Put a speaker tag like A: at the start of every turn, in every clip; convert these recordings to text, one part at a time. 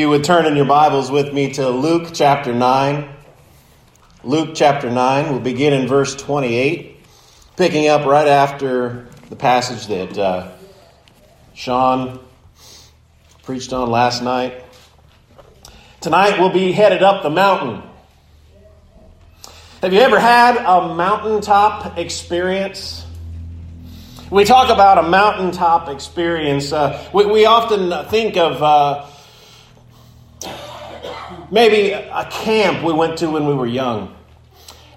A: You would turn in your Bibles with me to Luke chapter 9. Luke chapter 9, we'll begin in verse 28, picking up right after the passage that uh, Sean preached on last night. Tonight we'll be headed up the mountain. Have you ever had a mountaintop experience? We talk about a mountaintop experience. Uh, we, we, often think of uh, maybe a camp we went to when we were young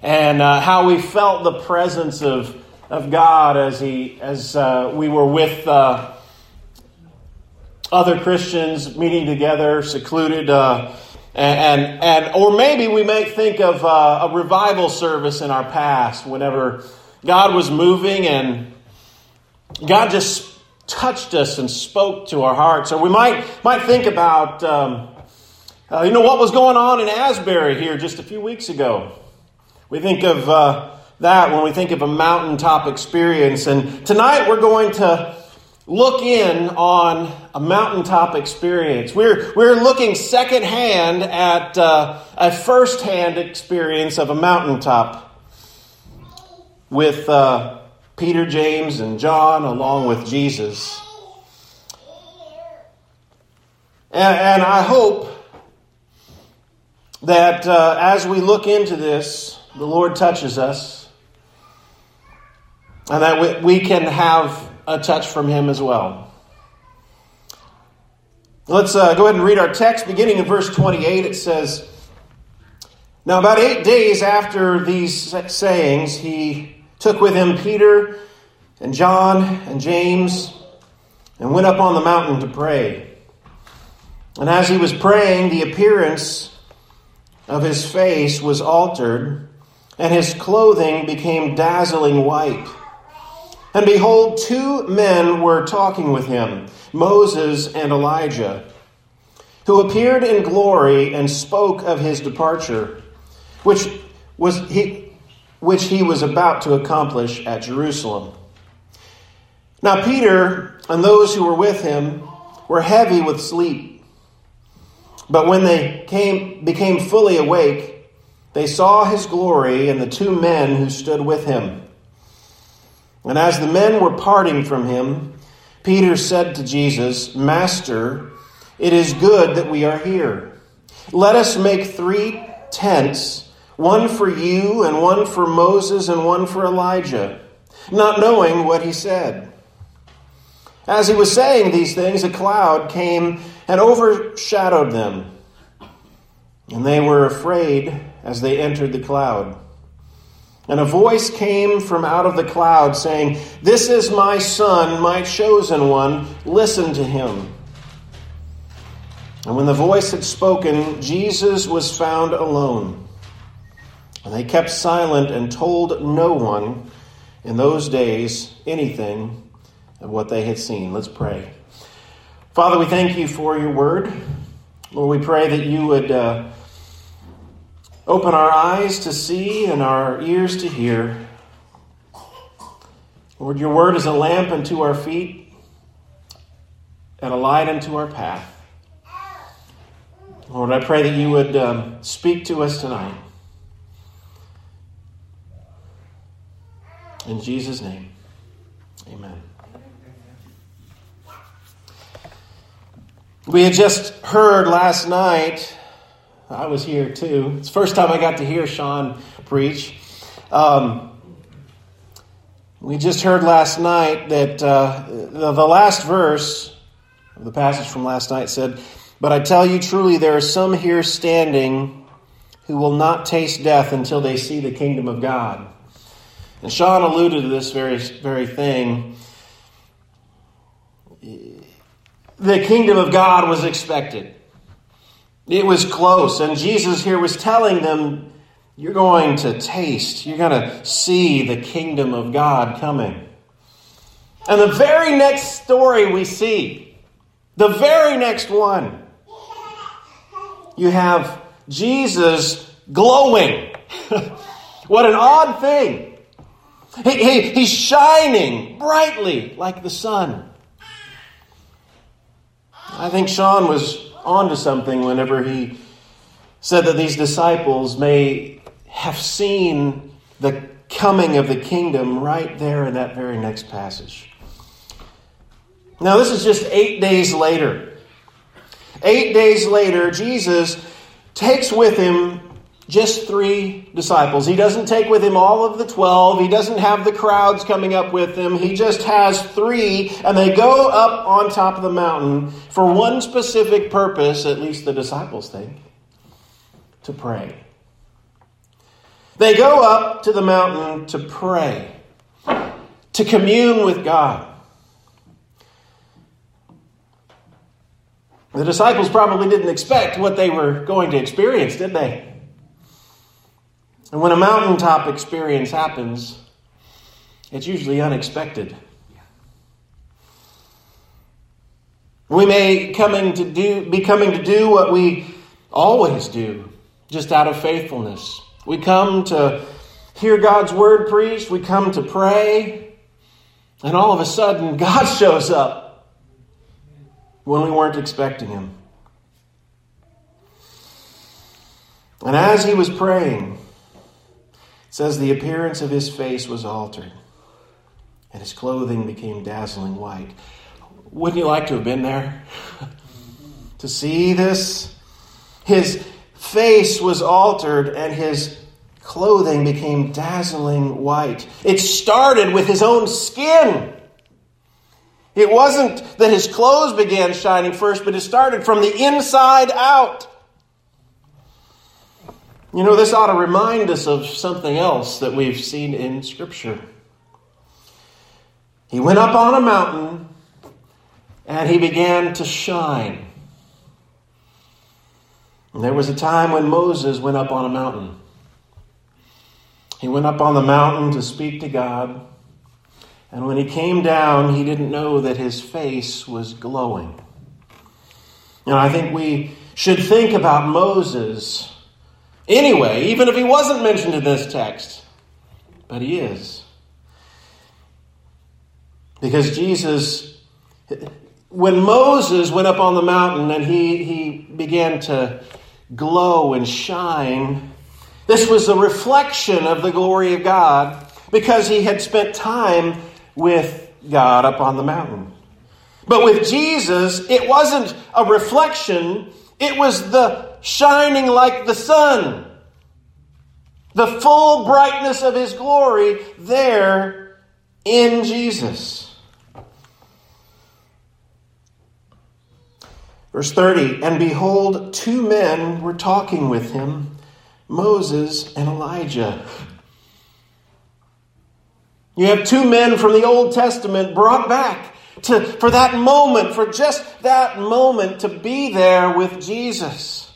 A: and uh, how we felt the presence of, of God as, he, as uh, we were with uh, other Christians meeting together, secluded. Uh, and, and, or maybe we may think of uh, a revival service in our past whenever God was moving and God just touched us and spoke to our hearts. Or we might, might think about um, uh, you know what was going on in Asbury here just a few weeks ago? We think of uh, that when we think of a mountaintop experience. And tonight we're going to look in on a mountaintop experience. We're, we're looking secondhand at uh, a firsthand experience of a mountaintop with uh, Peter, James, and John, along with Jesus. And, and I hope that uh, as we look into this, the Lord touches us, and that we, we can have a touch from Him as well. Let's uh, go ahead and read our text. Beginning in verse 28, it says, Now, about eight days after these sayings, he took with him Peter and John and James and went up on the mountain to pray. And as he was praying, the appearance of his face was altered, and his clothing became dazzling white. And behold, two men were talking with him, Moses and Elijah, who appeared in glory and spoke of his departure, which was he, which he was about to accomplish at Jerusalem. Now Peter and those who were with him were heavy with sleep. But when they came, became fully awake, they saw his glory and the two men who stood with him. And as the men were parting from him, Peter said to Jesus, Master, it is good that we are here. Let us make three tents, one for you, and one for Moses, and one for Elijah, not knowing what he said. As he was saying these things, a cloud came and overshadowed them. And they were afraid as they entered the cloud. And a voice came from out of the cloud saying, This is my son, my chosen one. Listen to him. And when the voice had spoken, Jesus was found alone. And they kept silent and told no one in those days anything of what they had seen. Let's pray. Father, we thank you for your word. Lord, we pray that you would uh, open our eyes to see and our ears to hear. Lord, your word is a lamp unto our feet and a light unto our path. Lord, I pray that you would um, speak to us tonight. In Jesus' name, amen. We had just heard last night, I was here too. It's the first time I got to hear Sean preach. Um, we just heard last night that uh, the, the last verse of the passage from last night said, But I tell you truly, there are some here standing who will not taste death until they see the kingdom of God. And Sean alluded to this very, very thing the kingdom of God was expected. It was close. And Jesus here was telling them, You're going to taste, you're going to see the kingdom of God coming. And the very next story we see, the very next one, you have Jesus glowing. what an odd thing. He, he, he's shining brightly like the sun. I think Sean was onto something whenever he said that these disciples may have seen the coming of the kingdom right there in that very next passage. Now, this is just eight days later. Eight days later, Jesus takes with him just three disciples. He doesn't take with him all of the twelve. He doesn't have the crowds coming up with him. He just has three, and they go up on top of the mountain for one specific purpose, at least the disciples think to pray. They go up to the mountain to pray, to commune with God. The disciples probably didn't expect what they were going to experience, did they? And when a mountaintop experience happens, it's usually unexpected. We may coming to do, be coming to do what we always do, just out of faithfulness. We come to hear God's word preached, we come to pray, and all of a sudden, God shows up when we weren't expecting Him. And as he was praying, says the appearance of his face was altered, and his clothing became dazzling white. Wouldn't you like to have been there? to see this? His face was altered, and his clothing became dazzling white. It started with his own skin. It wasn't that his clothes began shining first, but it started from the inside out. You know, this ought to remind us of something else that we've seen in Scripture. He went up on a mountain and he began to shine. And there was a time when Moses went up on a mountain. He went up on the mountain to speak to God. And when he came down, he didn't know that his face was glowing. And I think we should think about Moses Anyway, even if he wasn't mentioned in this text, but he is. Because Jesus, when Moses went up on the mountain and he, he began to glow and shine, this was a reflection of the glory of God because he had spent time with God up on the mountain. But with Jesus, it wasn't a reflection, it was the shining like the sun. The full brightness of his glory there in Jesus. Verse 30 And behold, two men were talking with him, Moses and Elijah. You have two men from the Old Testament brought back to, for that moment, for just that moment, to be there with Jesus.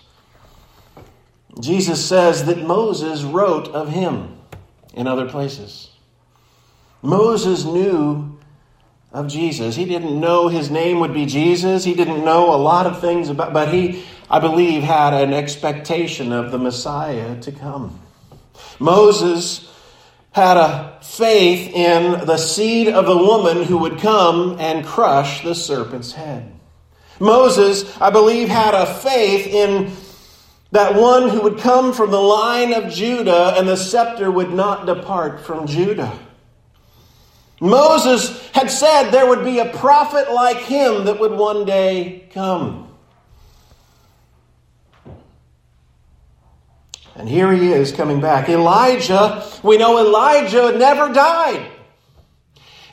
A: Jesus says that Moses wrote of him in other places. Moses knew of Jesus. He didn't know his name would be Jesus. He didn't know a lot of things about, but he, I believe, had an expectation of the Messiah to come. Moses had a faith in the seed of the woman who would come and crush the serpent's head. Moses, I believe, had a faith in that one who would come from the line of Judah and the scepter would not depart from Judah. Moses had said there would be a prophet like him that would one day come. And here he is coming back. Elijah, we know Elijah never died.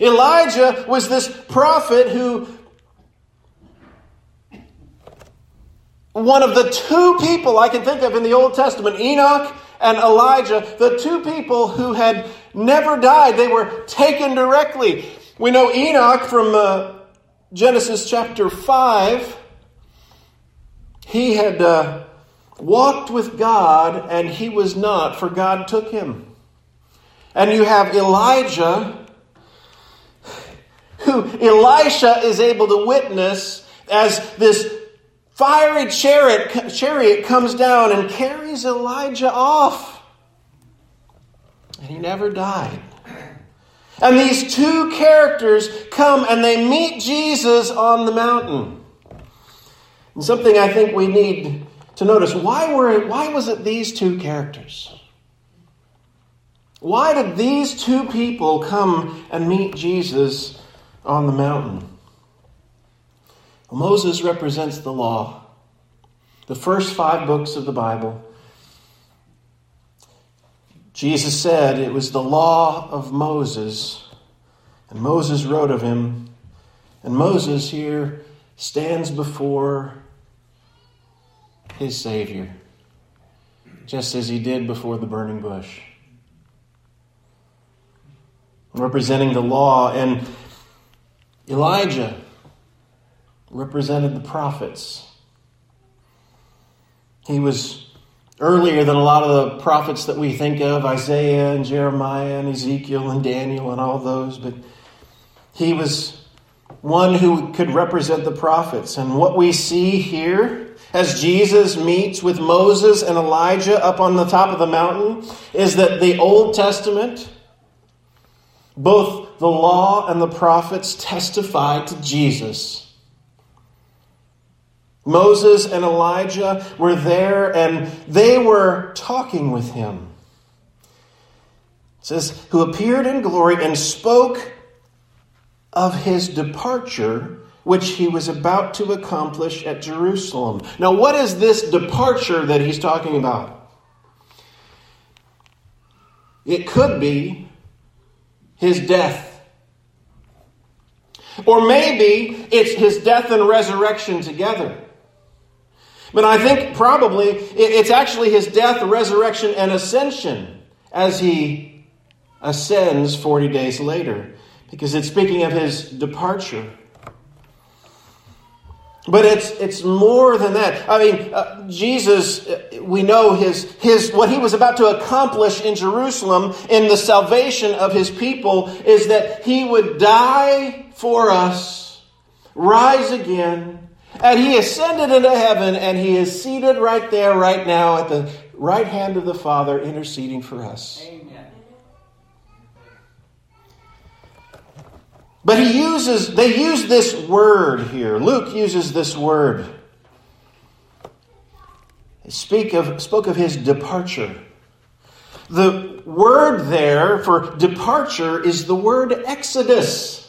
A: Elijah was this prophet who one of the two people I can think of in the Old Testament, Enoch and Elijah, the two people who had never died, they were taken directly. We know Enoch from uh, Genesis chapter 5. He had uh, walked with God and he was not, for God took him. And you have Elijah, who Elisha is able to witness as this fiery chariot, chariot comes down and carries Elijah off. And he never died. And these two characters come and they meet Jesus on the mountain. And something I think we need to notice why, were, why was it these two characters? Why did these two people come and meet Jesus on the mountain? Moses represents the law, the first five books of the Bible. Jesus said it was the law of Moses, and Moses wrote of him. And Moses here stands before his Savior, just as he did before the burning bush. Representing the law, and Elijah represented the prophets. He was earlier than a lot of the prophets that we think of Isaiah and Jeremiah and Ezekiel and Daniel and all those, but he was one who could represent the prophets. And what we see here as Jesus meets with Moses and Elijah up on the top of the mountain is that the Old Testament, both the law and the prophets testify to Jesus. Moses and Elijah were there and they were talking with him. It says, who appeared in glory and spoke of his departure, which he was about to accomplish at Jerusalem. Now, what is this departure that he's talking about? It could be his death. Or maybe it's his death and resurrection together. But I think probably it's actually his death, resurrection, and ascension as he ascends 40 days later because it's speaking of his departure. But it's, it's more than that. I mean, uh, Jesus, uh, we know his, his, what he was about to accomplish in Jerusalem in the salvation of his people is that he would die for us, rise again, and he ascended into heaven, and he is seated right there, right now, at the right hand of the Father, interceding for us. Amen. But he uses, they use this word here. Luke uses this word. Speak of, spoke of his departure. The word there for departure is the word exodus.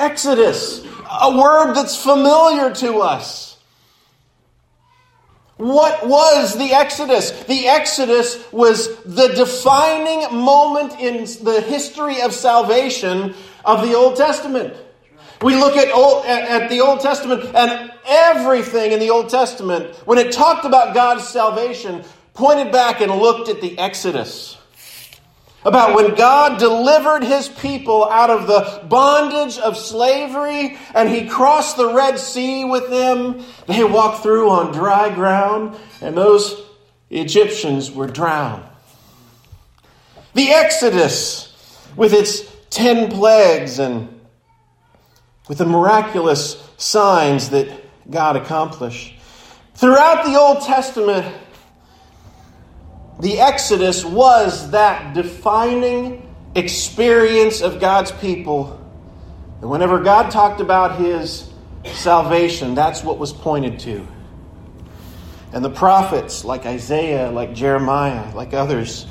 A: Exodus, a word that's familiar to us. What was the Exodus? The Exodus was the defining moment in the history of salvation of the Old Testament. We look at, old, at the Old Testament, and everything in the Old Testament, when it talked about God's salvation, pointed back and looked at the Exodus about when God delivered his people out of the bondage of slavery and he crossed the Red Sea with them. They walked through on dry ground and those Egyptians were drowned. The Exodus, with its ten plagues and with the miraculous signs that God accomplished. Throughout the Old Testament, the Exodus was that defining experience of God's people. And whenever God talked about his salvation, that's what was pointed to. And the prophets, like Isaiah, like Jeremiah, like others,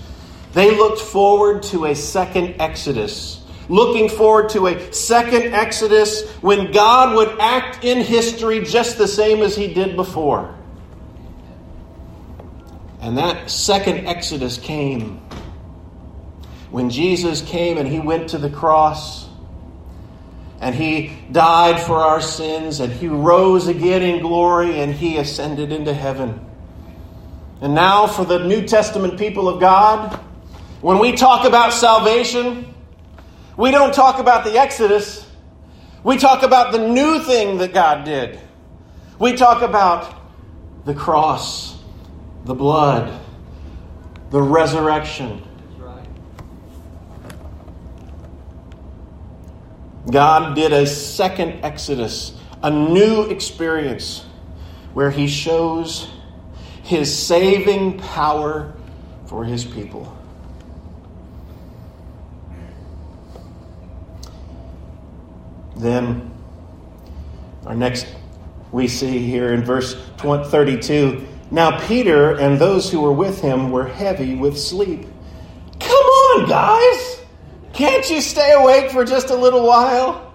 A: they looked forward to a second Exodus, looking forward to a second Exodus when God would act in history just the same as he did before. And that second Exodus came when Jesus came and he went to the cross and he died for our sins and he rose again in glory and he ascended into heaven. And now, for the New Testament people of God, when we talk about salvation, we don't talk about the Exodus. We talk about the new thing that God did. We talk about the cross the blood, the resurrection. God did a second Exodus, a new experience where He shows His saving power for His people. Then Our next we see here in verse 32 Now Peter and those who were with him were heavy with sleep. Come on, guys! Can't you stay awake for just a little while?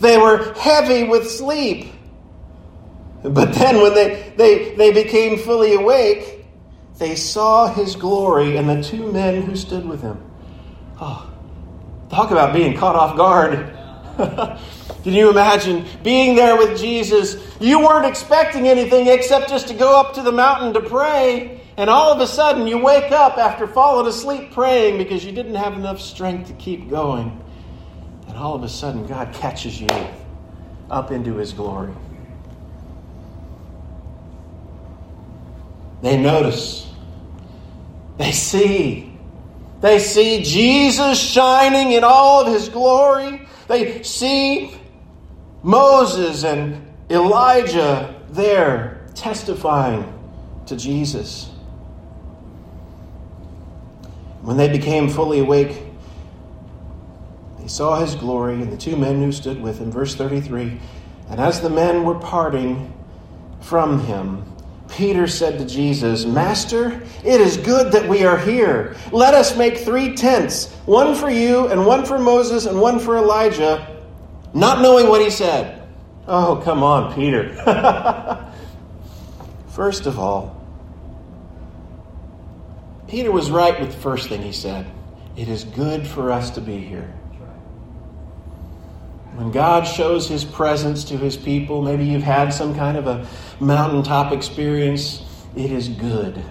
A: They were heavy with sleep. But then when they, they, they became fully awake, they saw his glory and the two men who stood with him. Oh, talk about being caught off guard. Can you imagine being there with Jesus? You weren't expecting anything except just to go up to the mountain to pray, and all of a sudden you wake up after falling asleep praying because you didn't have enough strength to keep going. And all of a sudden God catches you up into his glory. They notice. They see. They see Jesus shining in all of his glory. They see Moses and Elijah there testifying to Jesus. When they became fully awake, they saw his glory and the two men who stood with him. Verse 33 And as the men were parting from him, Peter said to Jesus, Master, it is good that we are here. Let us make three tents one for you, and one for Moses, and one for Elijah, not knowing what he said. Oh, come on, Peter. First of all, Peter was right with the first thing he said. It is good for us to be here. When God shows his presence to his people, maybe you've had some kind of a mountaintop experience, it is good.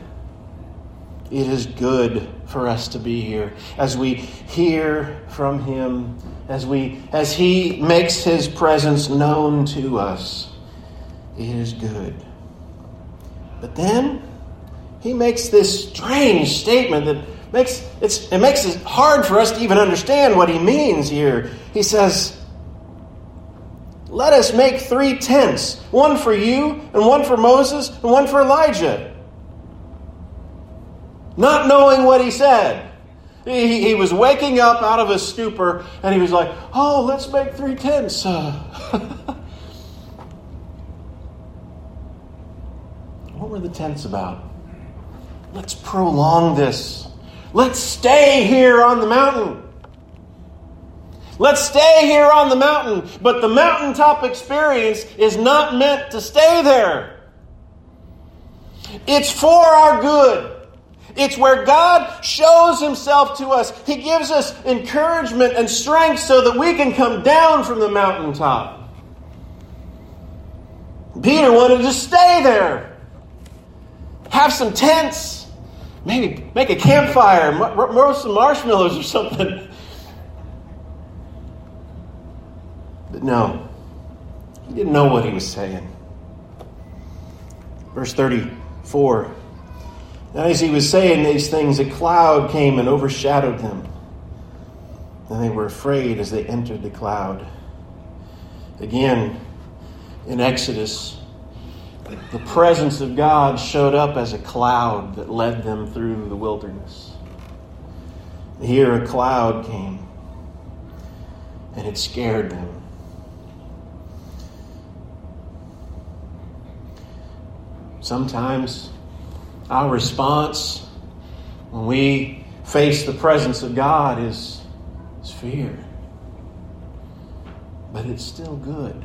A: It is good for us to be here as we hear from him, as we as he makes his presence known to us. It is good. But then he makes this strange statement that makes it makes it hard for us to even understand what he means here. He says, let us make three tents one for you, and one for Moses, and one for Elijah. Not knowing what he said. He, he was waking up out of a stupor, and he was like, Oh, let's make three tents. Uh, what were the tents about? Let's prolong this. Let's stay here on the mountain. Let's stay here on the mountain, but the mountaintop experience is not meant to stay there. It's for our good. It's where God shows Himself to us. He gives us encouragement and strength so that we can come down from the mountaintop. Peter wanted to stay there, have some tents, maybe make a campfire, roast some marshmallows or something. But no, he didn't know what he was saying. Verse 34 Now, as he was saying these things, a cloud came and overshadowed them. And they were afraid as they entered the cloud. Again, in Exodus, the presence of God showed up as a cloud that led them through the wilderness. Here, a cloud came, and it scared them. Sometimes our response when we face the presence of God is, is fear. But it's still good.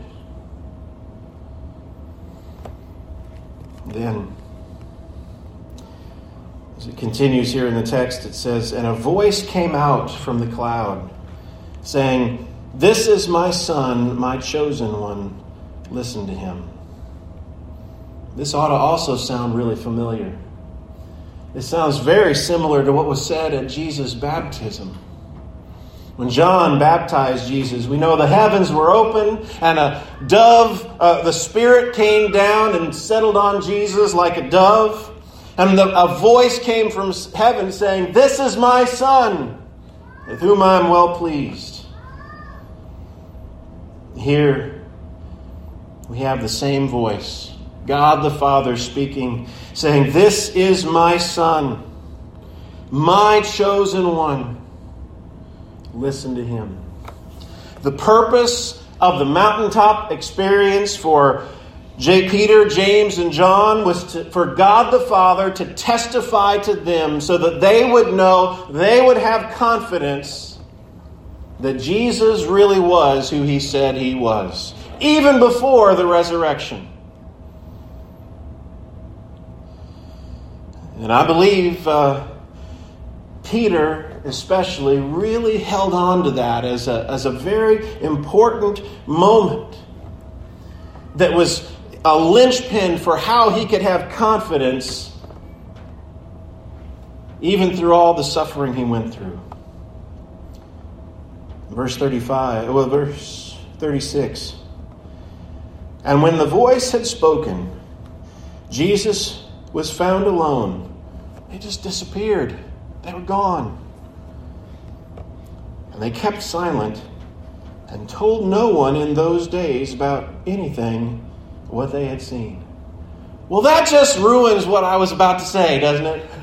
A: Then, as it continues here in the text, it says, And a voice came out from the cloud, saying, This is my son, my chosen one. Listen to him. This ought to also sound really familiar. It sounds very similar to what was said at Jesus' baptism. When John baptized Jesus, we know the heavens were open and a dove, uh, the Spirit came down and settled on Jesus like a dove. And the, a voice came from heaven saying, This is my Son, with whom I am well pleased. Here we have the same voice God the Father speaking, saying, This is my Son, my chosen one. Listen to him. The purpose of the mountaintop experience for J. Peter, James, and John was to, for God the Father to testify to them so that they would know, they would have confidence that Jesus really was who he said he was, even before the resurrection. And I believe uh, Peter, especially, really held on to that as a, as a very important moment that was a linchpin for how he could have confidence even through all the suffering he went through. Verse 35, well, verse 36. And when the voice had spoken, Jesus was found alone. They just disappeared, they were gone. And they kept silent and told no one in those days about anything what they had seen. Well, that just ruins what I was about to say, doesn't it?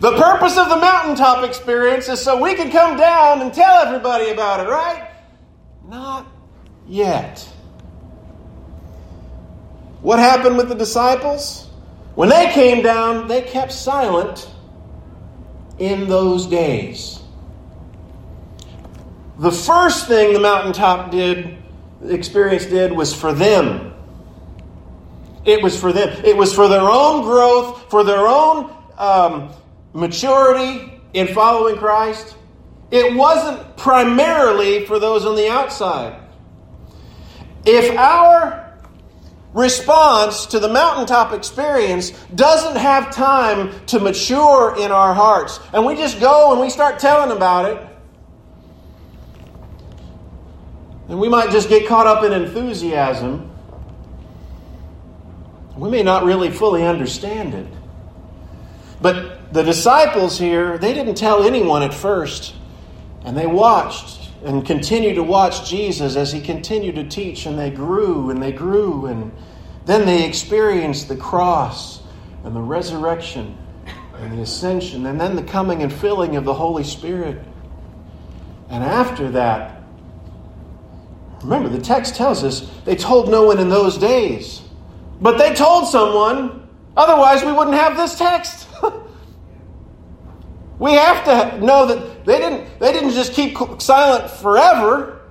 A: the purpose of the mountaintop experience is so we can come down and tell everybody about it, right? Not yet. What happened with the disciples? When they came down, they kept silent in those days. The first thing the mountaintop did experience did was for them. It was for them. It was for their own growth, for their own um, maturity in following Christ. It wasn't primarily for those on the outside. If our response to the mountaintop experience doesn't have time to mature in our hearts, and we just go and we start telling about it, And we might just get caught up in enthusiasm. We may not really fully understand it. But the disciples here, they didn't tell anyone at first. And they watched and continued to watch Jesus as he continued to teach, and they grew and they grew. And then they experienced the cross and the resurrection and the ascension, and then the coming and filling of the Holy Spirit. And after that, Remember, the text tells us they told no one in those days. But they told someone, otherwise, we wouldn't have this text. we have to know that they didn't, they didn't just keep silent forever.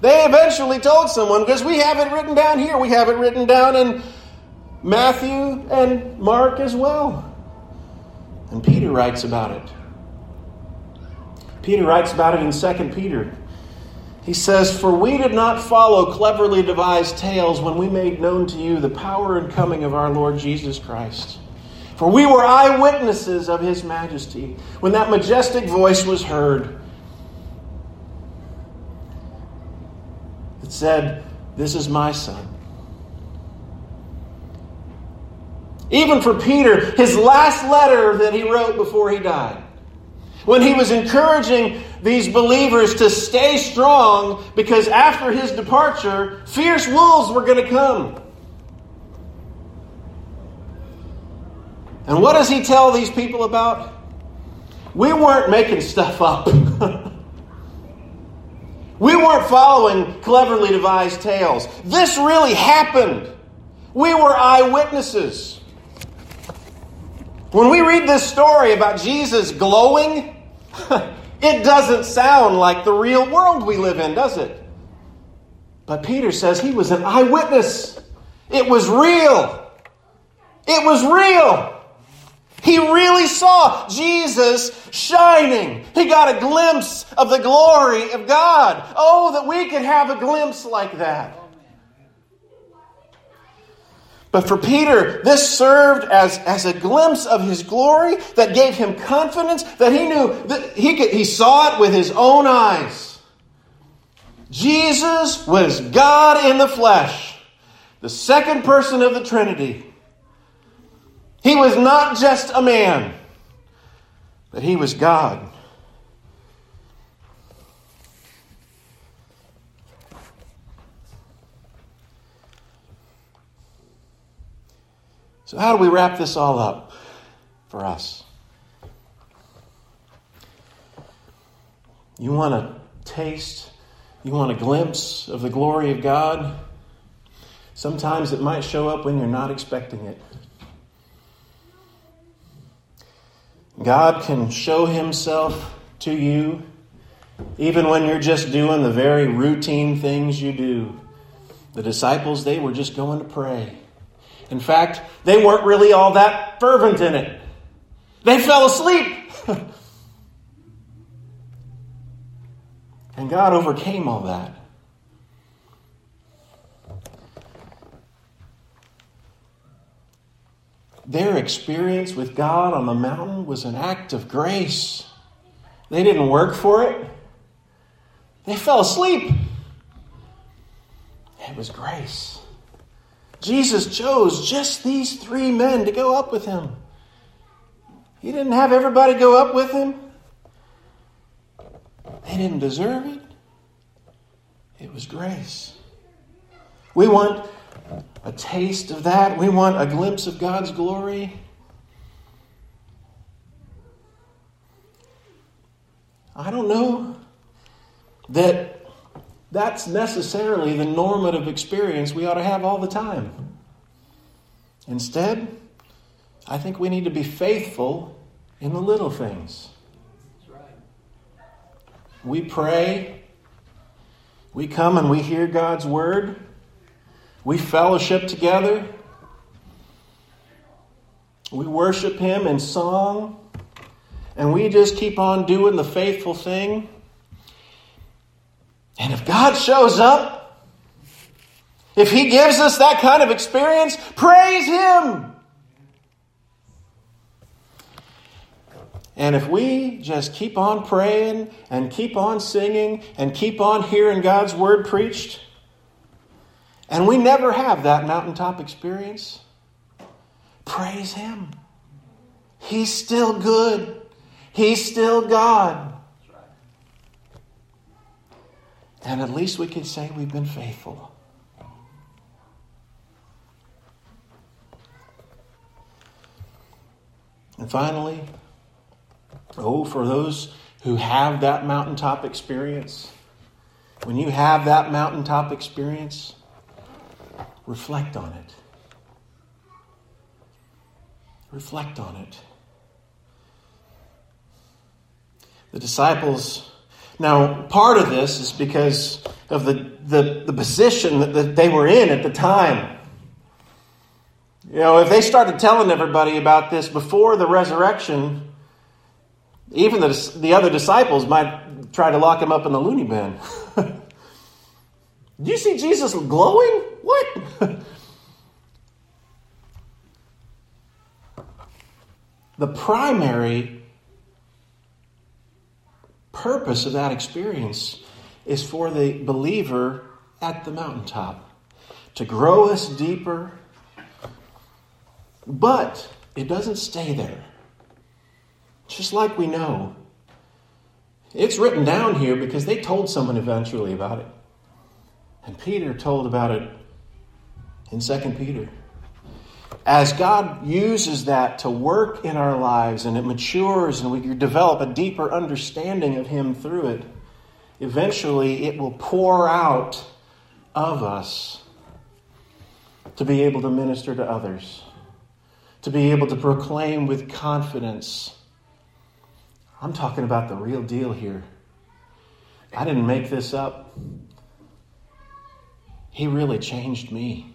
A: They eventually told someone because we have it written down here. We have it written down in Matthew and Mark as well. And Peter writes about it. Peter writes about it in 2 Peter he says, For we did not follow cleverly devised tales when we made known to you the power and coming of our Lord Jesus Christ. For we were eyewitnesses of his majesty when that majestic voice was heard. It said, This is my son. Even for Peter, his last letter that he wrote before he died, when he was encouraging these believers to stay strong because after his departure, fierce wolves were going to come. And what does he tell these people about? We weren't making stuff up. we weren't following cleverly devised tales. This really happened. We were eyewitnesses. When we read this story about Jesus glowing, it doesn't sound like the real world we live in, does it? But Peter says he was an eyewitness. It was real. It was real. He really saw Jesus shining. He got a glimpse of the glory of God. Oh, that we could have a glimpse like that. But for Peter, this served as, as a glimpse of his glory that gave him confidence that he knew that he, could, he saw it with his own eyes. Jesus was God in the flesh, the second person of the Trinity. He was not just a man, but he was God. So, how do we wrap this all up for us? You want a taste You want a glimpse of the glory of God? Sometimes it might show up when you're not expecting it. God can show Himself to you even when you're just doing the very routine things you do. The disciples, they were just going to pray. In fact, they weren't really all that fervent in it. They fell asleep. and God overcame all that. Their experience with God on the mountain was an act of grace. They didn't work for it, they fell asleep. It was grace. Jesus chose just these three men to go up with him. He didn't have everybody go up with him. They didn't deserve it. It was grace. We want a taste of that. We want a glimpse of God's glory. I don't know that that's necessarily the normative experience we ought to have all the time. Instead, I think we need to be faithful in the little things. We pray, we come and we hear God's word, we fellowship together, we worship Him in song, and we just keep on doing the faithful thing. And if God shows up, if He gives us that kind of experience, praise Him. And if we just keep on praying and keep on singing and keep on hearing God's word preached, and we never have that mountaintop experience, praise Him. He's still good, He's still God. And at least we can say we've been faithful. And finally, oh, for those who have that mountaintop experience, when you have that mountaintop experience, reflect on it. Reflect on it. The disciples now, part of this is because of the, the, the position that, that they were in at the time. You know, if they started telling everybody about this before the resurrection, even the, the other disciples might try to lock him up in the loony bin. Do you see Jesus glowing? What? the primary purpose of that experience is for the believer at the mountaintop to grow us deeper. But it doesn't stay there. Just like we know. It's written down here because they told someone eventually about it. And Peter told about it in 2 Peter as God uses that to work in our lives and it matures and we develop a deeper understanding of Him through it, eventually it will pour out of us to be able to minister to others, to be able to proclaim with confidence. I'm talking about the real deal here. I didn't make this up. He really changed me.